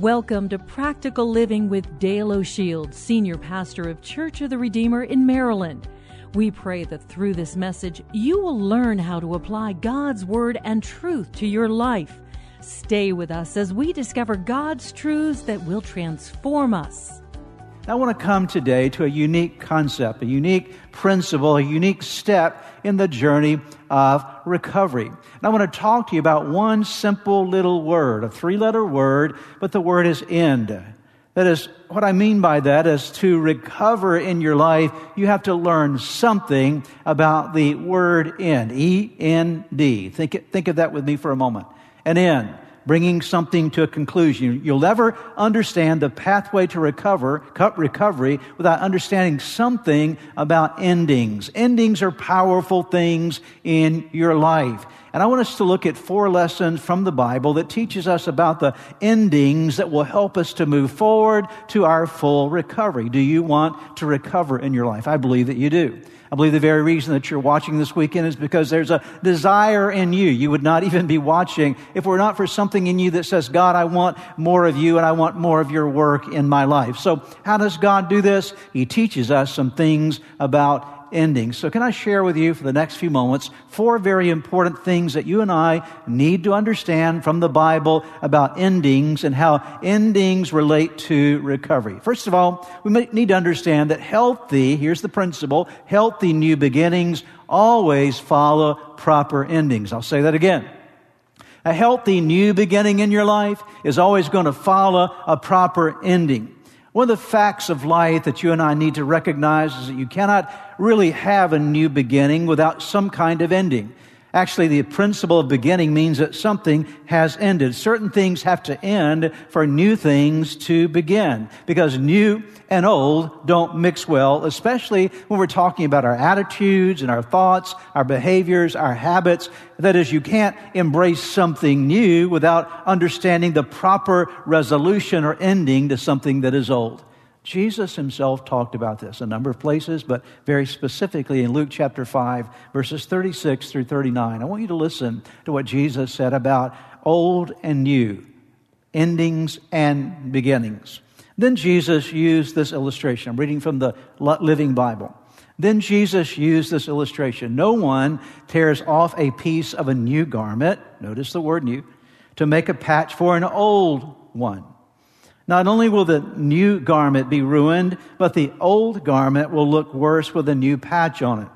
Welcome to Practical Living with Dale O'Shields, Senior Pastor of Church of the Redeemer in Maryland. We pray that through this message, you will learn how to apply God's Word and truth to your life. Stay with us as we discover God's truths that will transform us. I want to come today to a unique concept, a unique principle, a unique step in the journey of recovery. And I want to talk to you about one simple little word, a three letter word, but the word is end. That is, what I mean by that is to recover in your life, you have to learn something about the word end. E-N-D. Think, think of that with me for a moment. An end bringing something to a conclusion. You'll never understand the pathway to recover, recovery without understanding something about endings. Endings are powerful things in your life. And I want us to look at four lessons from the Bible that teaches us about the endings that will help us to move forward to our full recovery. Do you want to recover in your life? I believe that you do. I believe the very reason that you're watching this weekend is because there's a desire in you. You would not even be watching if were not for something in you that says, God, I want more of you and I want more of your work in my life. So how does God do this? He teaches us some things about endings. So, can I share with you for the next few moments four very important things that you and I need to understand from the Bible about endings and how endings relate to recovery? First of all, we need to understand that healthy, here's the principle, healthy new beginnings always follow proper endings. I'll say that again. A healthy new beginning in your life is always going to follow a proper ending. One of the facts of life that you and I need to recognize is that you cannot really have a new beginning without some kind of ending. Actually, the principle of beginning means that something has ended. Certain things have to end for new things to begin because new and old don't mix well, especially when we're talking about our attitudes and our thoughts, our behaviors, our habits. That is, you can't embrace something new without understanding the proper resolution or ending to something that is old. Jesus himself talked about this a number of places, but very specifically in Luke chapter 5, verses 36 through 39. I want you to listen to what Jesus said about old and new, endings and beginnings. Then Jesus used this illustration. I'm reading from the Living Bible. Then Jesus used this illustration. No one tears off a piece of a new garment, notice the word new, to make a patch for an old one. Not only will the new garment be ruined, but the old garment will look worse with a new patch on it.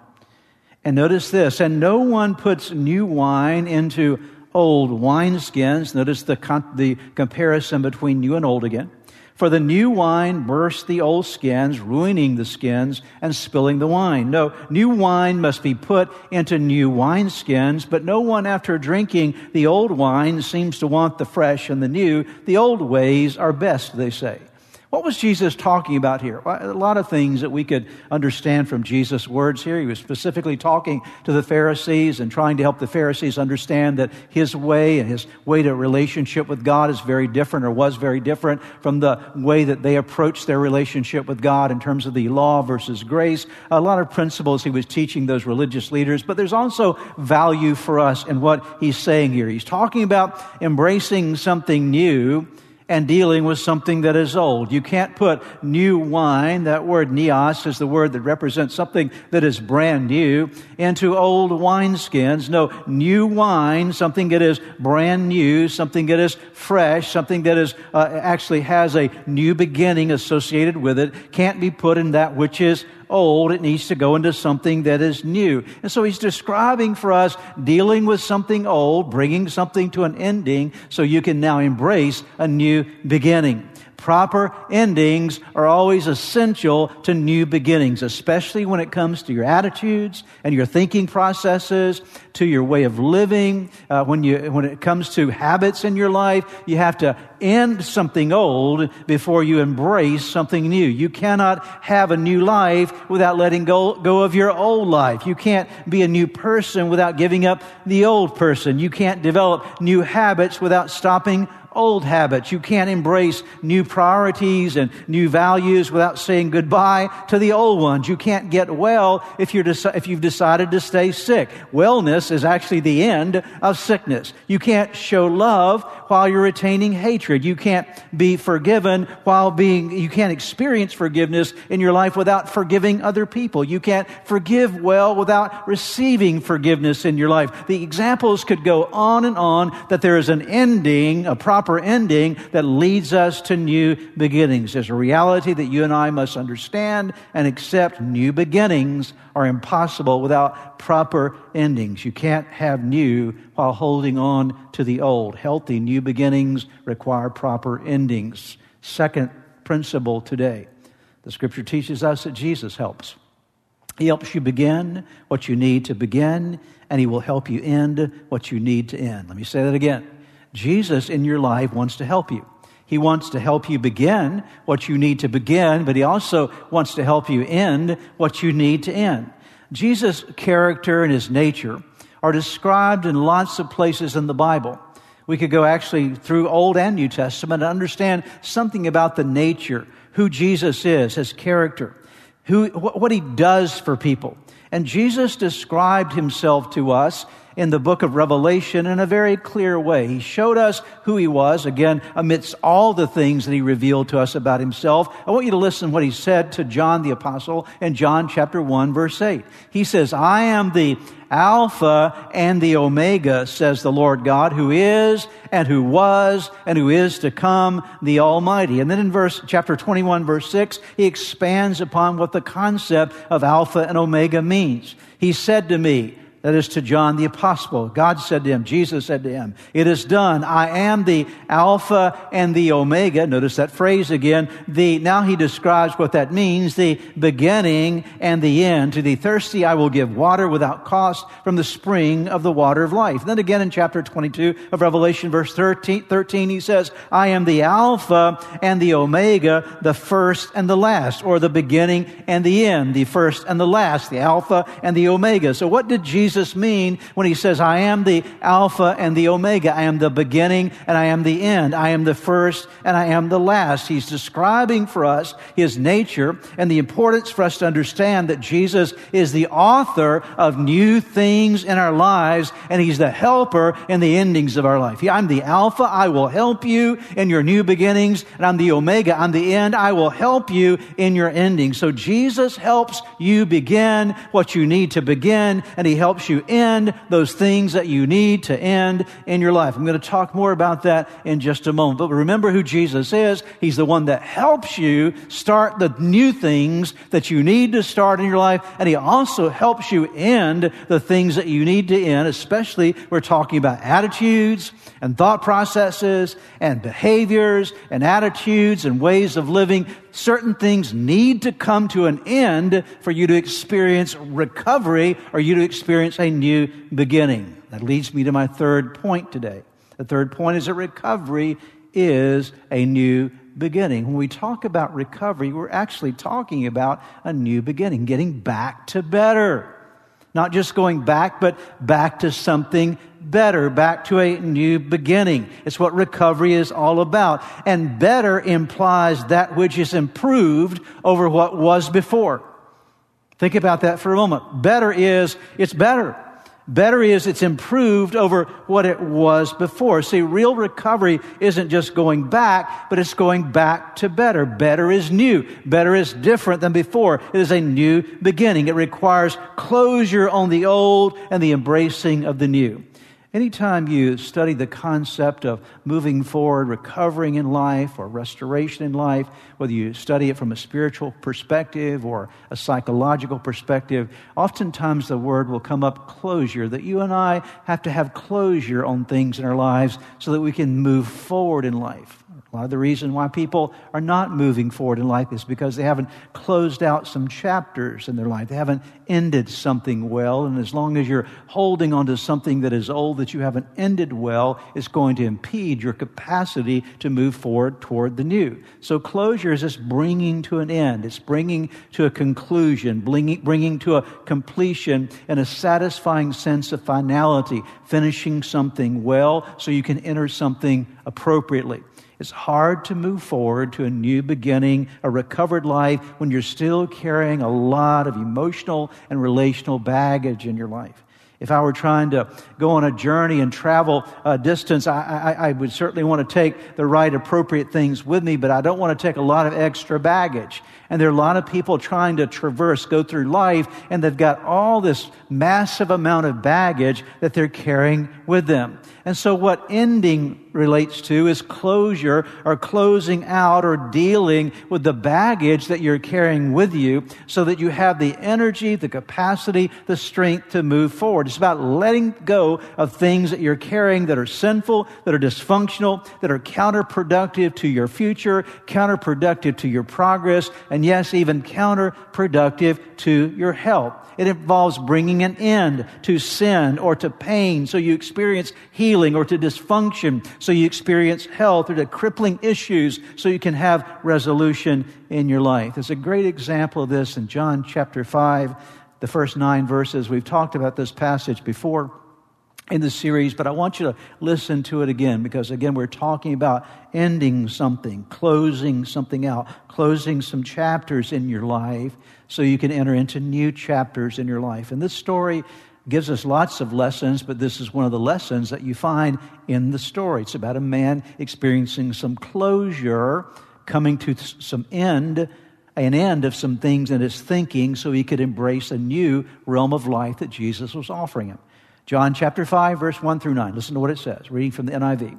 And notice this, and no one puts new wine into old wineskins. Notice the, the comparison between new and old again. For the new wine bursts the old skins, ruining the skins and spilling the wine. No, new wine must be put into new wineskins, but no one after drinking the old wine seems to want the fresh and the new. The old ways are best, they say. What was Jesus talking about here? A lot of things that we could understand from Jesus' words here. He was specifically talking to the Pharisees and trying to help the Pharisees understand that his way and his way to relationship with God is very different or was very different from the way that they approached their relationship with God in terms of the law versus grace. A lot of principles he was teaching those religious leaders, but there's also value for us in what he's saying here. He's talking about embracing something new and dealing with something that is old. You can't put new wine, that word neos is the word that represents something that is brand new, into old wineskins. No, new wine, something that is brand new, something that is fresh, something that is uh, actually has a new beginning associated with it, can't be put in that which is old, it needs to go into something that is new. And so he's describing for us dealing with something old, bringing something to an ending so you can now embrace a new beginning. Proper endings are always essential to new beginnings, especially when it comes to your attitudes and your thinking processes, to your way of living. Uh, when, you, when it comes to habits in your life, you have to end something old before you embrace something new. You cannot have a new life without letting go, go of your old life. You can't be a new person without giving up the old person. You can't develop new habits without stopping old habits. You can't embrace new priorities and new values without saying goodbye to the old ones. You can't get well if, you're deci- if you've decided to stay sick. Wellness is actually the end of sickness. You can't show love while you're retaining hatred. You can't be forgiven while being, you can't experience forgiveness in your life without forgiving other people. You can't forgive well without receiving forgiveness in your life. The examples could go on and on that there is an ending, a proper proper ending that leads us to new beginnings. There's a reality that you and I must understand and accept. New beginnings are impossible without proper endings. You can't have new while holding on to the old. Healthy new beginnings require proper endings. Second principle today the scripture teaches us that Jesus helps. He helps you begin what you need to begin, and He will help you end what you need to end. Let me say that again. Jesus in your life wants to help you. He wants to help you begin what you need to begin, but he also wants to help you end what you need to end. Jesus' character and his nature are described in lots of places in the Bible. We could go actually through Old and New Testament and understand something about the nature, who Jesus is, his character, who, what he does for people. And Jesus described himself to us in the book of Revelation in a very clear way. He showed us who he was, again, amidst all the things that he revealed to us about himself. I want you to listen to what he said to John the apostle in John chapter 1 verse 8. He says, I am the Alpha and the Omega, says the Lord God, who is and who was and who is to come, the Almighty. And then in verse, chapter 21, verse 6, he expands upon what the concept of Alpha and Omega means. He said to me, that is to John the Apostle. God said to him, Jesus said to him, It is done. I am the Alpha and the Omega. Notice that phrase again. The, now he describes what that means, the beginning and the end. To the thirsty I will give water without cost from the spring of the water of life. then again in chapter 22 of Revelation, verse 13, 13, he says, I am the Alpha and the Omega, the first and the last, or the beginning and the end, the first and the last, the Alpha and the Omega. So what did Jesus Jesus mean when he says, I am the Alpha and the Omega? I am the beginning and I am the end. I am the first and I am the last. He's describing for us his nature and the importance for us to understand that Jesus is the author of new things in our lives and he's the helper in the endings of our life. I'm the Alpha. I will help you in your new beginnings and I'm the Omega. I'm the end. I will help you in your ending. So Jesus helps you begin what you need to begin and he helps you end those things that you need to end in your life. I'm going to talk more about that in just a moment. But remember who Jesus is. He's the one that helps you start the new things that you need to start in your life. And He also helps you end the things that you need to end, especially we're talking about attitudes and thought processes and behaviors and attitudes and ways of living certain things need to come to an end for you to experience recovery or you to experience a new beginning. That leads me to my third point today. The third point is that recovery is a new beginning. When we talk about recovery, we're actually talking about a new beginning, getting back to better. Not just going back, but back to something better, back to a new beginning. It's what recovery is all about. And better implies that which is improved over what was before. Think about that for a moment. Better is, it's better. Better is it's improved over what it was before. See, real recovery isn't just going back, but it's going back to better. Better is new. Better is different than before. It is a new beginning. It requires closure on the old and the embracing of the new. Anytime you study the concept of moving forward, recovering in life, or restoration in life, whether you study it from a spiritual perspective or a psychological perspective, oftentimes the word will come up closure, that you and I have to have closure on things in our lives so that we can move forward in life. A lot of the reason why people are not moving forward in life is because they haven't closed out some chapters in their life. They haven't ended something well. And as long as you're holding on to something that is old that you haven't ended well, it's going to impede your capacity to move forward toward the new. So closure is just bringing to an end. It's bringing to a conclusion, bringing, bringing to a completion and a satisfying sense of finality, finishing something well so you can enter something appropriately. It's hard to move forward to a new beginning, a recovered life, when you're still carrying a lot of emotional and relational baggage in your life. If I were trying to go on a journey and travel a distance, I, I, I, would certainly want to take the right appropriate things with me, but I don't want to take a lot of extra baggage. And there are a lot of people trying to traverse, go through life, and they've got all this massive amount of baggage that they're carrying with them. And so what ending relates to is closure or closing out or dealing with the baggage that you're carrying with you so that you have the energy, the capacity, the strength to move forward. It's about letting go of things that you're carrying that are sinful, that are dysfunctional, that are counterproductive to your future, counterproductive to your progress, and yes, even counterproductive to your health. It involves bringing an end to sin or to pain so you experience healing or to dysfunction so you experience health or to crippling issues so you can have resolution in your life. There's a great example of this in John chapter 5, the first nine verses. We've talked about this passage before in the series, but I want you to listen to it again because, again, we're talking about ending something, closing something out, closing some chapters in your life so you can enter into new chapters in your life. And this story gives us lots of lessons, but this is one of the lessons that you find in the story. It's about a man experiencing some closure, coming to some end, an end of some things in his thinking so he could embrace a new realm of life that Jesus was offering him. John chapter 5, verse 1 through 9. Listen to what it says, reading from the NIV.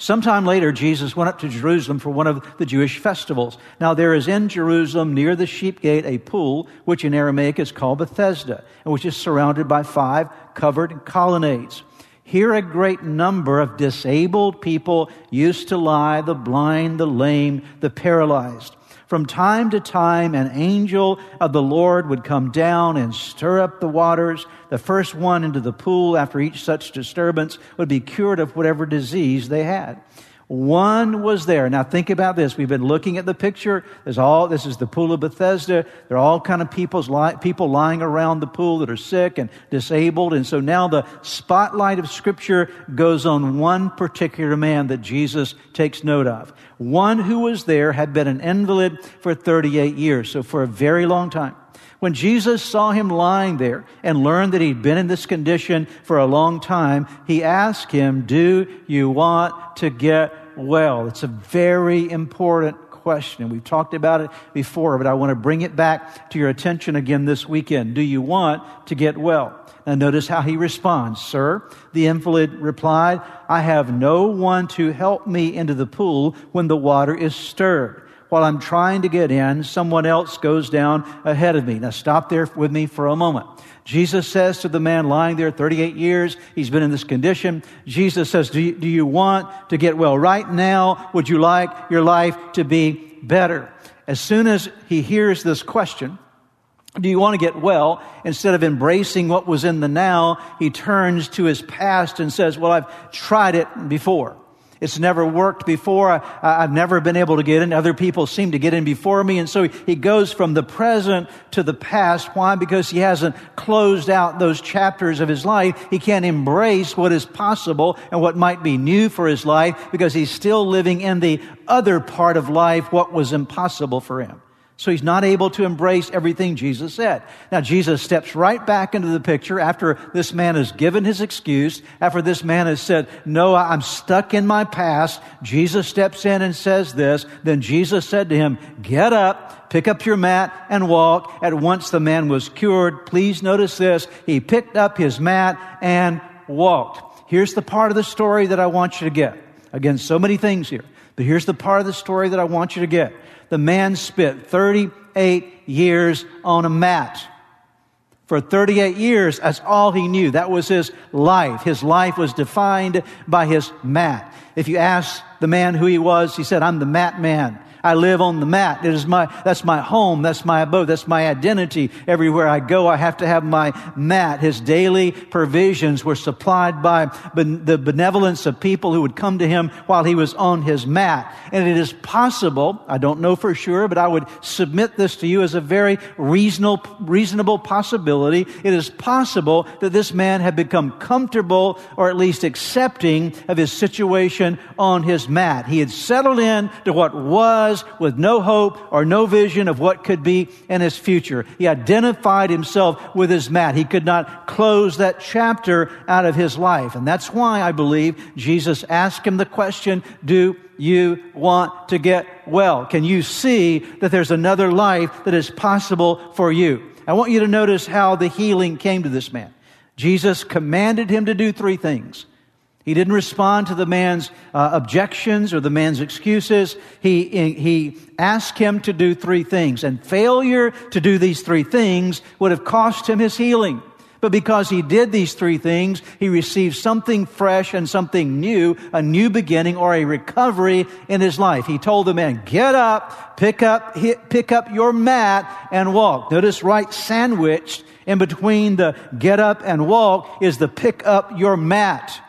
Sometime later, Jesus went up to Jerusalem for one of the Jewish festivals. Now, there is in Jerusalem near the sheep gate a pool, which in Aramaic is called Bethesda, and which is surrounded by five covered colonnades. Here, a great number of disabled people used to lie the blind, the lame, the paralyzed. From time to time, an angel of the Lord would come down and stir up the waters. The first one into the pool after each such disturbance would be cured of whatever disease they had. One was there. Now think about this. We've been looking at the picture. There's all, this is the pool of Bethesda. There are all kind of people's li- people lying around the pool that are sick and disabled. And so now the spotlight of scripture goes on one particular man that Jesus takes note of. One who was there had been an invalid for 38 years. So for a very long time. When Jesus saw him lying there and learned that he'd been in this condition for a long time, he asked him, Do you want to get well? It's a very important question. We've talked about it before, but I want to bring it back to your attention again this weekend. Do you want to get well? Now notice how he responds. Sir, the invalid replied, I have no one to help me into the pool when the water is stirred. While I'm trying to get in, someone else goes down ahead of me. Now stop there with me for a moment. Jesus says to the man lying there 38 years, he's been in this condition. Jesus says, do you, do you want to get well? Right now, would you like your life to be better? As soon as he hears this question, do you want to get well? Instead of embracing what was in the now, he turns to his past and says, well, I've tried it before. It's never worked before. I, have never been able to get in. Other people seem to get in before me. And so he goes from the present to the past. Why? Because he hasn't closed out those chapters of his life. He can't embrace what is possible and what might be new for his life because he's still living in the other part of life, what was impossible for him. So he's not able to embrace everything Jesus said. Now Jesus steps right back into the picture after this man has given his excuse, after this man has said, no, I'm stuck in my past. Jesus steps in and says this. Then Jesus said to him, get up, pick up your mat and walk. At once the man was cured. Please notice this. He picked up his mat and walked. Here's the part of the story that I want you to get. Again, so many things here. But here's the part of the story that I want you to get. The man spent 38 years on a mat. For 38 years, that's all he knew. That was his life. His life was defined by his mat. If you ask the man who he was, he said, I'm the mat man. I live on the mat. It is my, that's my home. That's my abode. That's my identity. Everywhere I go, I have to have my mat. His daily provisions were supplied by the benevolence of people who would come to him while he was on his mat. And it is possible, I don't know for sure, but I would submit this to you as a very reasonable, reasonable possibility. It is possible that this man had become comfortable or at least accepting of his situation on his mat. He had settled in to what was was with no hope or no vision of what could be in his future. He identified himself with his mat. He could not close that chapter out of his life. And that's why I believe Jesus asked him the question, do you want to get well? Can you see that there's another life that is possible for you? I want you to notice how the healing came to this man. Jesus commanded him to do three things. He didn't respond to the man's uh, objections or the man's excuses. He, he asked him to do three things, and failure to do these three things would have cost him his healing. But because he did these three things, he received something fresh and something new, a new beginning or a recovery in his life. He told the man, get up, pick up, hit, pick up your mat and walk. Notice right sandwiched in between the get up and walk is the pick up your mat.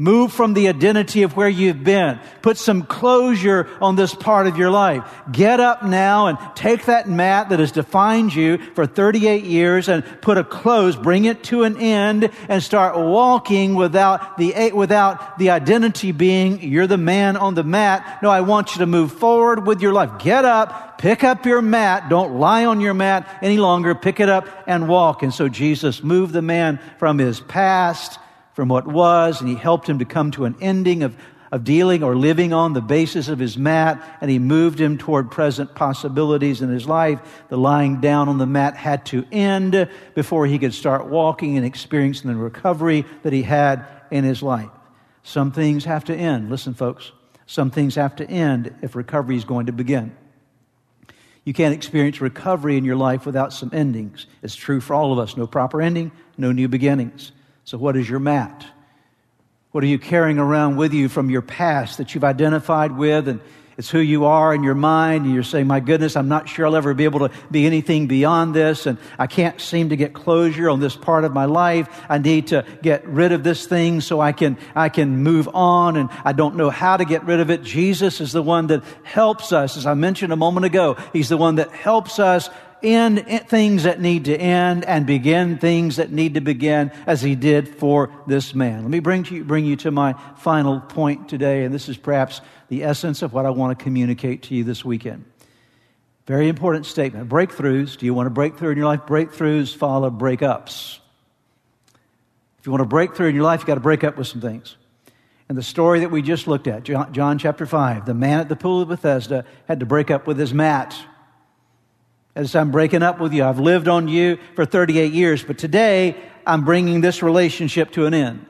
Move from the identity of where you've been. Put some closure on this part of your life. Get up now and take that mat that has defined you for 38 years and put a close, bring it to an end and start walking without the, without the identity being you're the man on the mat. No, I want you to move forward with your life. Get up, pick up your mat. Don't lie on your mat any longer. Pick it up and walk. And so Jesus moved the man from his past from what was, and he helped him to come to an ending of, of dealing or living on the basis of his mat, and he moved him toward present possibilities in his life. The lying down on the mat had to end before he could start walking and experiencing the recovery that he had in his life. Some things have to end. Listen, folks. Some things have to end if recovery is going to begin. You can't experience recovery in your life without some endings. It's true for all of us. No proper ending, no new beginnings. So, what is your mat? What are you carrying around with you from your past that you've identified with and it's who you are in your mind and you're saying, my goodness, I'm not sure I'll ever be able to be anything beyond this and I can't seem to get closure on this part of my life. I need to get rid of this thing so I can, I can move on and I don't know how to get rid of it. Jesus is the one that helps us. As I mentioned a moment ago, He's the one that helps us end things that need to end and begin things that need to begin as he did for this man. Let me bring, you, bring you to my final point today, and this is perhaps the essence of what I want to communicate to you this weekend. Very important statement. Breakthroughs. Do you want to break through in your life? Breakthroughs follow breakups. If you want to break through in your life, you've got to break up with some things. And the story that we just looked at, John, John chapter 5, the man at the pool of Bethesda had to break up with his mat as I'm breaking up with you. I've lived on you for 38 years, but today I'm bringing this relationship to an end.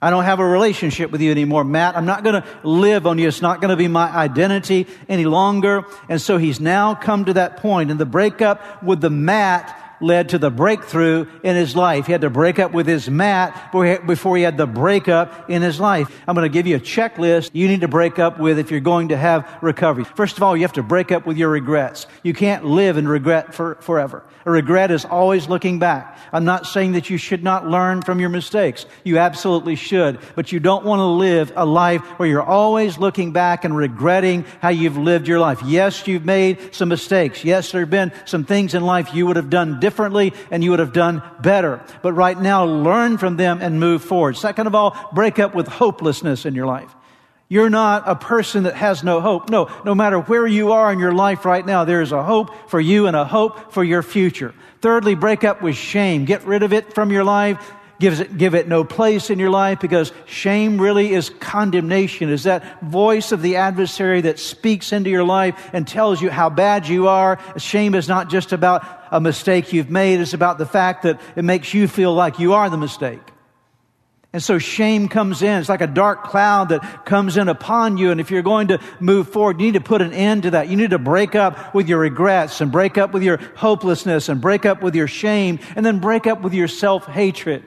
I don't have a relationship with you anymore, mat. I'm not going to live on you. It's not going to be my identity any longer. And so he's now come to that point in the breakup with the mat led to the breakthrough in his life. He had to break up with his mat before he had the breakup in his life. I'm going to give you a checklist you need to break up with if you're going to have recovery. First of all, you have to break up with your regrets. You can't live in regret for, forever. A regret is always looking back. I'm not saying that you should not learn from your mistakes. You absolutely should. But you don't want to live a life where you're always looking back and regretting how you've lived your life. Yes, you've made some mistakes. Yes, there have been some things in life you would have done differently differently and you would have done better. But right now, learn from them and move forward. Second of all, break up with hopelessness in your life. You're not a person that has no hope. No, no matter where you are in your life right now, there is a hope for you and a hope for your future. Thirdly, break up with shame. Get rid of it from your life gives it, give it no place in your life because shame really is condemnation, is that voice of the adversary that speaks into your life and tells you how bad you are. Shame is not just about a mistake you've made, it's about the fact that it makes you feel like you are the mistake. And so shame comes in. It's like a dark cloud that comes in upon you. And if you're going to move forward, you need to put an end to that. You need to break up with your regrets and break up with your hopelessness and break up with your shame and then break up with your self-hatred.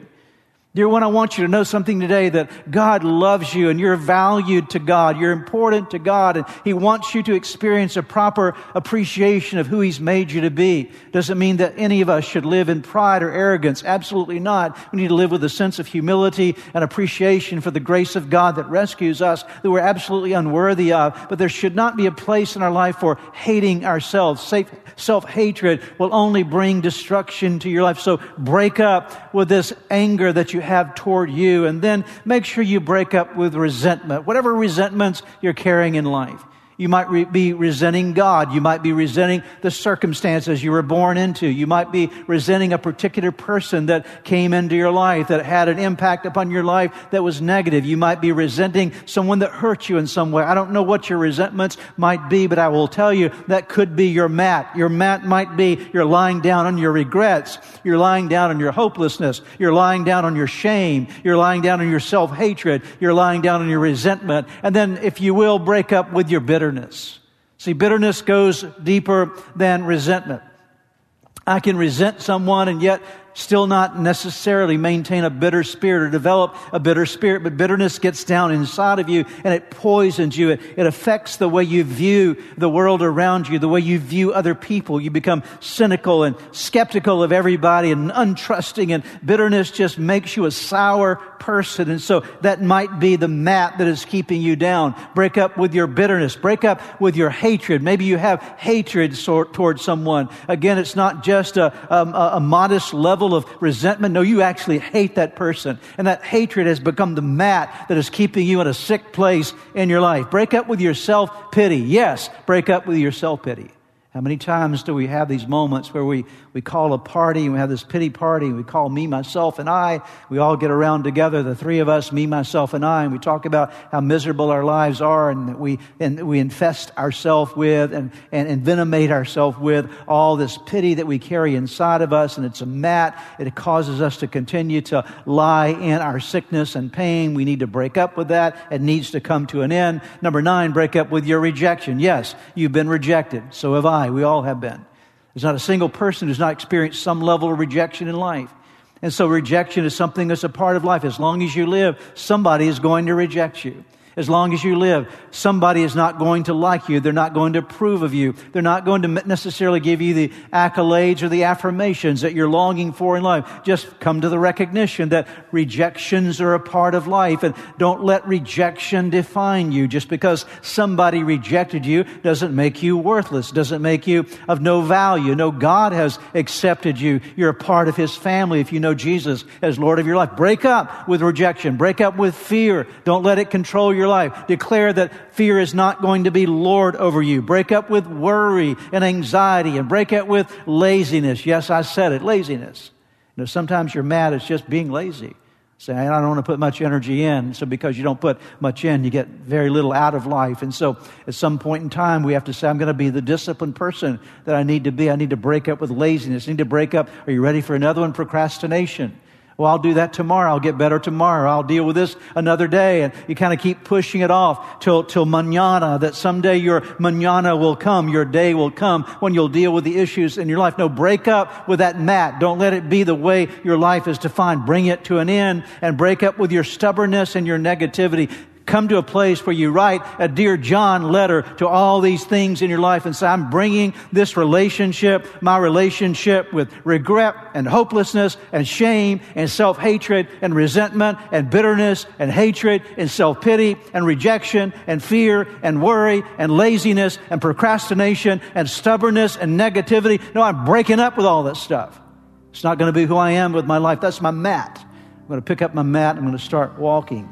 Dear one, I want you to know something today that God loves you and you're valued to God. You're important to God and He wants you to experience a proper appreciation of who He's made you to be. Doesn't mean that any of us should live in pride or arrogance. Absolutely not. We need to live with a sense of humility and appreciation for the grace of God that rescues us that we're absolutely unworthy of. But there should not be a place in our life for hating ourselves. Self-hatred will only bring destruction to your life. So break up with this anger that you have toward you. And then make sure you break up with resentment, whatever resentments you're carrying in life. You might re- be resenting God. You might be resenting the circumstances you were born into. You might be resenting a particular person that came into your life that had an impact upon your life that was negative. You might be resenting someone that hurt you in some way. I don't know what your resentments might be, but I will tell you that could be your mat. Your mat might be you're lying down on your regrets. You're lying down on your hopelessness. You're lying down on your shame. You're lying down on your self-hatred. You're lying down on your resentment. And then, if you will, break up with your bitterness bitterness. See, bitterness goes deeper than resentment. I can resent someone and yet still not necessarily maintain a bitter spirit or develop a bitter spirit, but bitterness gets down inside of you and it poisons you. It, it, affects the way you view the world around you, the way you view other people. You become cynical and skeptical of everybody and untrusting and bitterness just makes you a sour person. And so that might be the mat that is keeping you down. Break up with your bitterness. Break up with your hatred. Maybe you have hatred sort, towards someone. Again, it's not just a, um, a, a modest level of resentment. No, you actually hate that person. And that hatred has become the mat that is keeping you in a sick place in your life. Break up with your self pity. Yes, break up with your self pity. How many times do we have these moments where we, we call a party and we have this pity party we call me, myself, and I? We all get around together, the three of us, me, myself, and I, and we talk about how miserable our lives are and that we, and we infest ourselves with and, and envenomate ourselves with all this pity that we carry inside of us, and it's a mat. It causes us to continue to lie in our sickness and pain. We need to break up with that. It needs to come to an end. Number nine, break up with your rejection. Yes, you've been rejected. So have I. We all have been. There's not a single person who's not experienced some level of rejection in life. And so rejection is something that's a part of life. As long as you live, somebody is going to reject you as long as you live. Somebody is not going to like you. They're not going to approve of you. They're not going to necessarily give you the accolades or the affirmations that you're longing for in life. Just come to the recognition that rejections are a part of life and don't let rejection define you. Just because somebody rejected you doesn't make you worthless, doesn't make you of no value. No, God has accepted you. You're a part of His family if you know Jesus as Lord of your life. Break up with rejection. Break up with fear. Don't let it control your your life. Declare that fear is not going to be Lord over you. Break up with worry and anxiety and break up with laziness. Yes, I said it, laziness. You know, sometimes you're mad, it's just being lazy. Saying, I don't want to put much energy in. So because you don't put much in, you get very little out of life. And so at some point in time, we have to say, I'm going to be the disciplined person that I need to be. I need to break up with laziness. I need to break up. Are you ready for another one? Procrastination. Well, I'll do that tomorrow. I'll get better tomorrow. I'll deal with this another day. And you kind of keep pushing it off till, till manana, that someday your manana will come, your day will come when you'll deal with the issues in your life. No, break up with that mat. Don't let it be the way your life is defined. Bring it to an end and break up with your stubbornness and your negativity come to a place where you write a Dear John letter to all these things in your life and say, I'm bringing this relationship, my relationship with regret and hopelessness and shame and self hatred and resentment and bitterness and hatred and self pity and rejection and fear and worry and laziness and procrastination and stubbornness and negativity. No, I'm breaking up with all this stuff. It's not going to be who I am with my life. That's my mat. I'm going to pick up my mat. I'm going to start walking.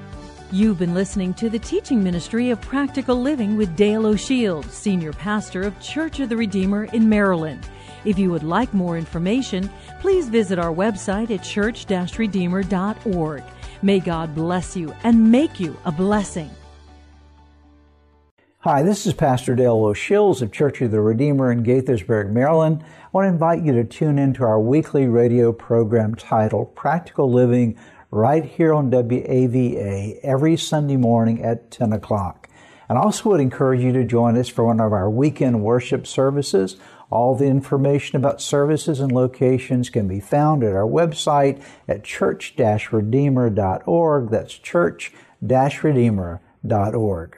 You've been listening to the teaching ministry of Practical Living with Dale O'Shield, Senior Pastor of Church of the Redeemer in Maryland. If you would like more information, please visit our website at church-redeemer.org. May God bless you and make you a blessing. Hi, this is Pastor Dale O'Shields of Church of the Redeemer in Gaithersburg, Maryland. I want to invite you to tune in to our weekly radio program titled Practical Living right here on WAVA every Sunday morning at 10 o'clock. And I also would encourage you to join us for one of our weekend worship services. All the information about services and locations can be found at our website at church-redeemer.org. That's church-redeemer.org.